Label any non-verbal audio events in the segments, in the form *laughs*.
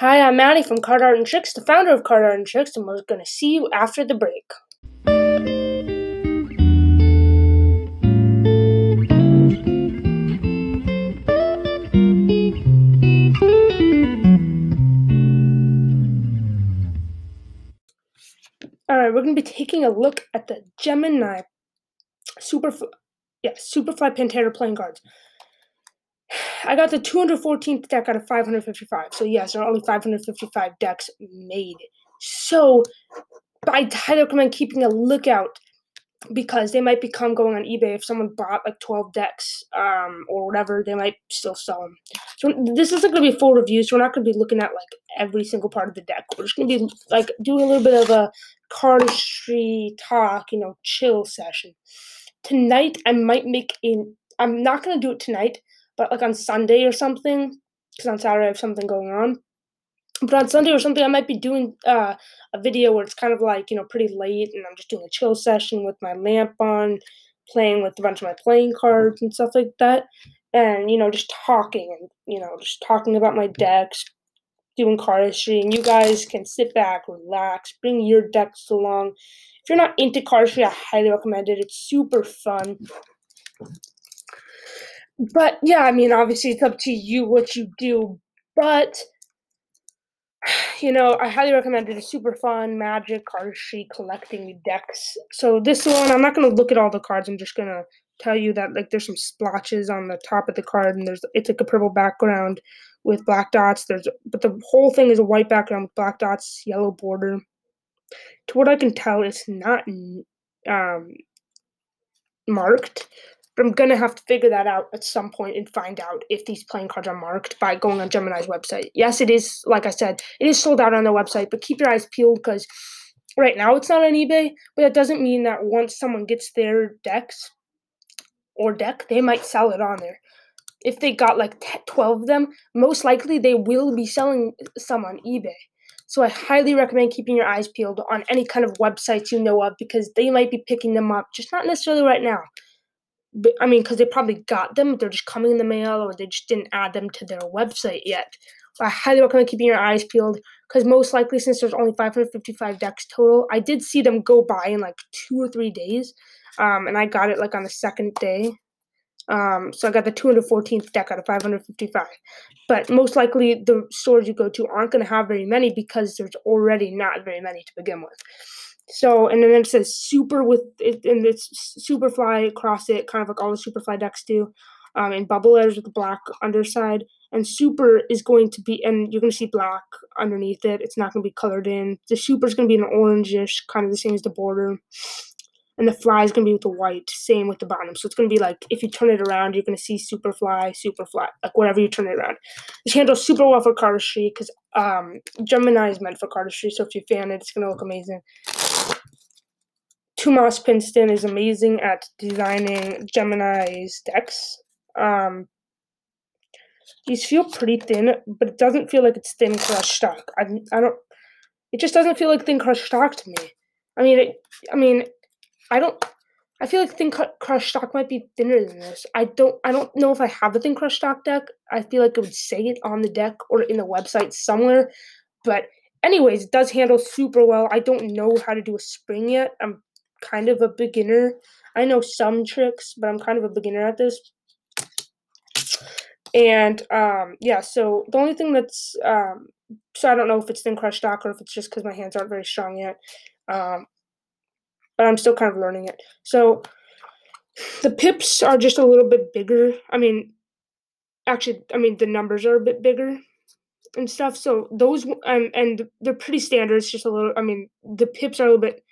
Hi, I'm Maddie from Card Art and Tricks, the founder of Card Art and Tricks, and we're going to see you after the break. Alright, we're going to be taking a look at the Gemini Superfly, yeah, Superfly Pantera playing cards. I got the 214th deck out of 555. So yes, there are only 555 decks made. So I highly recommend keeping a lookout because they might become going on eBay if someone bought like 12 decks um, or whatever, they might still sell them. So this isn't going to be a full review, so we're not going to be looking at like every single part of the deck. We're just going to be like doing a little bit of a cardistry talk, you know, chill session. Tonight I might make in. I'm not going to do it tonight but like on Sunday or something, because on Saturday I have something going on. But on Sunday or something, I might be doing uh, a video where it's kind of like, you know, pretty late and I'm just doing a chill session with my lamp on, playing with a bunch of my playing cards and stuff like that. And, you know, just talking and, you know, just talking about my decks, doing cardistry. And you guys can sit back, relax, bring your decks along. If you're not into cardistry, I highly recommend it. It's super fun but yeah, I mean, obviously it's up to you what you do. But *sighs* you know, I highly recommend it. It's super fun, magic, cardistry, collecting decks. So this one, I'm not gonna look at all the cards. I'm just gonna tell you that like there's some splotches on the top of the card, and there's it's like a purple background with black dots. There's but the whole thing is a white background with black dots, yellow border. To what I can tell, it's not um, marked. But I'm gonna have to figure that out at some point and find out if these playing cards are marked by going on Gemini's website. Yes, it is. Like I said, it is sold out on their website, but keep your eyes peeled because right now it's not on eBay. But that doesn't mean that once someone gets their decks or deck, they might sell it on there. If they got like 12 of them, most likely they will be selling some on eBay. So I highly recommend keeping your eyes peeled on any kind of websites you know of because they might be picking them up, just not necessarily right now. I mean, because they probably got them, they're just coming in the mail, or they just didn't add them to their website yet. I highly recommend keeping your eyes peeled because most likely, since there's only 555 decks total, I did see them go by in like two or three days, um, and I got it like on the second day. Um, so I got the 214th deck out of 555. But most likely, the stores you go to aren't going to have very many because there's already not very many to begin with. So, and then it says super with it, and it's Superfly across it, kind of like all the Superfly decks do, um, and bubble letters with the black underside. And super is going to be, and you're going to see black underneath it. It's not going to be colored in. The super is going to be an orangish, kind of the same as the border. And the fly is going to be with the white, same with the bottom. So it's going to be like, if you turn it around, you're going to see super fly, super fly, like whatever you turn it around. This handles super well for cardistry because um, Gemini is meant for cardistry. So if you fan it, it's going to look amazing. Tomas Pinston is amazing at designing Gemini's decks. Um, these feel pretty thin, but it doesn't feel like it's thin crushed stock. I, I don't. It just doesn't feel like thin crushed stock to me. I mean, it, I mean, I don't. I feel like thin crushed stock might be thinner than this. I don't. I don't know if I have a thin crushed stock deck. I feel like it would say it on the deck or in the website somewhere. But anyways, it does handle super well. I don't know how to do a spring yet. I'm kind of a beginner. I know some tricks, but I'm kind of a beginner at this. And um, yeah, so the only thing that's um, so I don't know if it's thin crushed stock or if it's just because my hands aren't very strong yet. Um, but I'm still kind of learning it. So the pips are just a little bit bigger. I mean, actually, I mean the numbers are a bit bigger and stuff. So those um, and they're pretty standard. It's just a little. I mean, the pips are a little bit.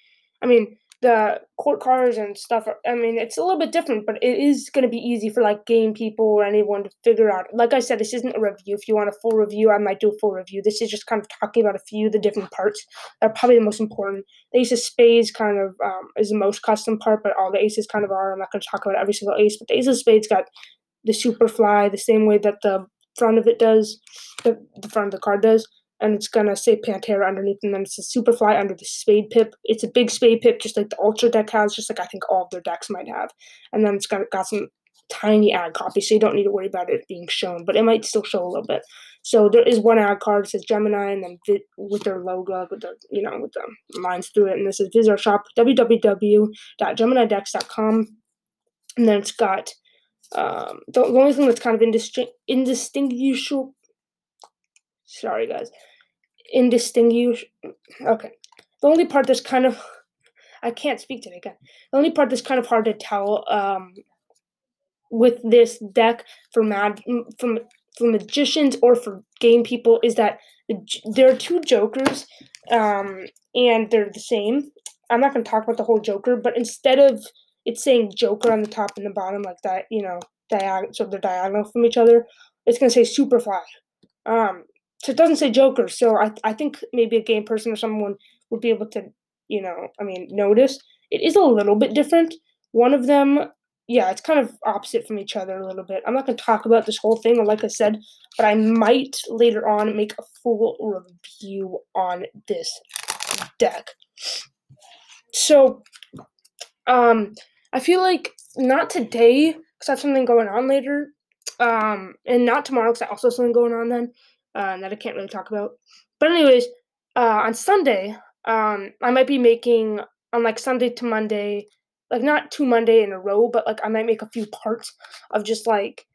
I mean, the court cards and stuff are, i mean it's a little bit different but it is going to be easy for like game people or anyone to figure out. Like i said this isn't a review. If you want a full review i might do a full review. This is just kind of talking about a few of the different parts that are probably the most important. The ace of spades kind of um, is the most custom part but all the aces kind of are. I'm not going to talk about every single ace but the ace of spades got the super fly the same way that the front of it does the, the front of the card does and it's gonna say Pantera underneath, and then it's a Superfly under the Spade Pip. It's a big Spade Pip, just like the Ultra deck has, just like I think all of their decks might have. And then it's got got some tiny ad copy, so you don't need to worry about it being shown, but it might still show a little bit. So there is one ad card that says Gemini, and then vi- with their logo, with the you know with the lines through it, and this is visit our shop www.geminidecks.com, and then it's got um, the, the only thing that's kind of indistinct, indistinguishable. Sorry, guys, indistinguish. Okay, the only part that's kind of *laughs* I can't speak today. Again. The only part that's kind of hard to tell um, with this deck for mad from for magicians or for game people is that there are two jokers um, and they're the same. I'm not going to talk about the whole joker, but instead of it's saying joker on the top and the bottom like that, you know, so they're diagonal from each other, it's going to say superfly. Um, so it doesn't say joker. So I I think maybe a game person or someone would be able to you know, I mean, notice it is a little bit different. One of them, yeah, it's kind of opposite from each other a little bit. I'm not going to talk about this whole thing, like I said, but I might later on make a full review on this deck. So, um, I feel like not today because I have something going on later, um, and not tomorrow because I also have something going on then uh, that I can't really talk about. But anyways, uh, on Sunday um, I might be making on like Sunday to Monday, like not two Monday in a row, but like I might make a few parts of just like,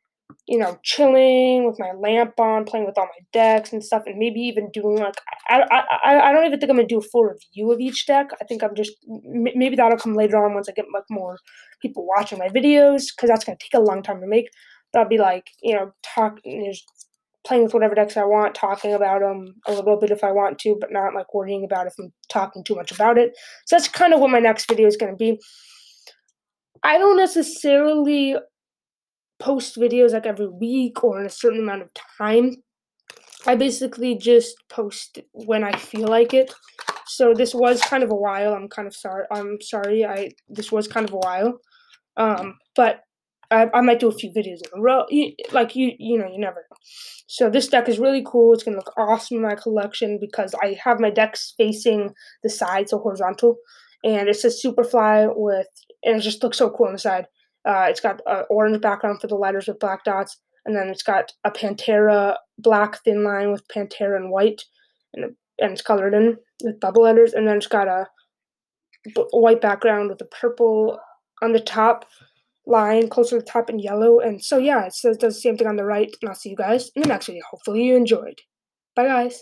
you know, chilling with my lamp on, playing with all my decks and stuff, and maybe even doing like I I I don't even think I'm gonna do a full review of each deck. I think I'm just maybe that'll come later on once I get like more people watching my videos because that's gonna take a long time to make. But I'll be like, you know, talk, you know, playing with whatever decks I want, talking about them a little bit if I want to, but not like worrying about if I'm talking too much about it. So that's kind of what my next video is going to be. I don't necessarily post videos like every week or in a certain amount of time. I basically just post when I feel like it. So this was kind of a while. I'm kind of sorry. I'm sorry. I this was kind of a while. Um, but I, I might do a few videos in a row. Like you, you know, you never know. So this deck is really cool. It's gonna look awesome in my collection because I have my decks facing the side, so horizontal, and it says Superfly with, and it just looks so cool on the side. Uh, it's got an orange background for the letters with black dots, and then it's got a Pantera black thin line with Pantera and white, and, and it's colored in with bubble letters, and then it's got a white background with a purple on the top line closer to the top in yellow. And so, yeah, it says, does the same thing on the right. And I'll see you guys in the next video. Hopefully you enjoyed. Bye, guys.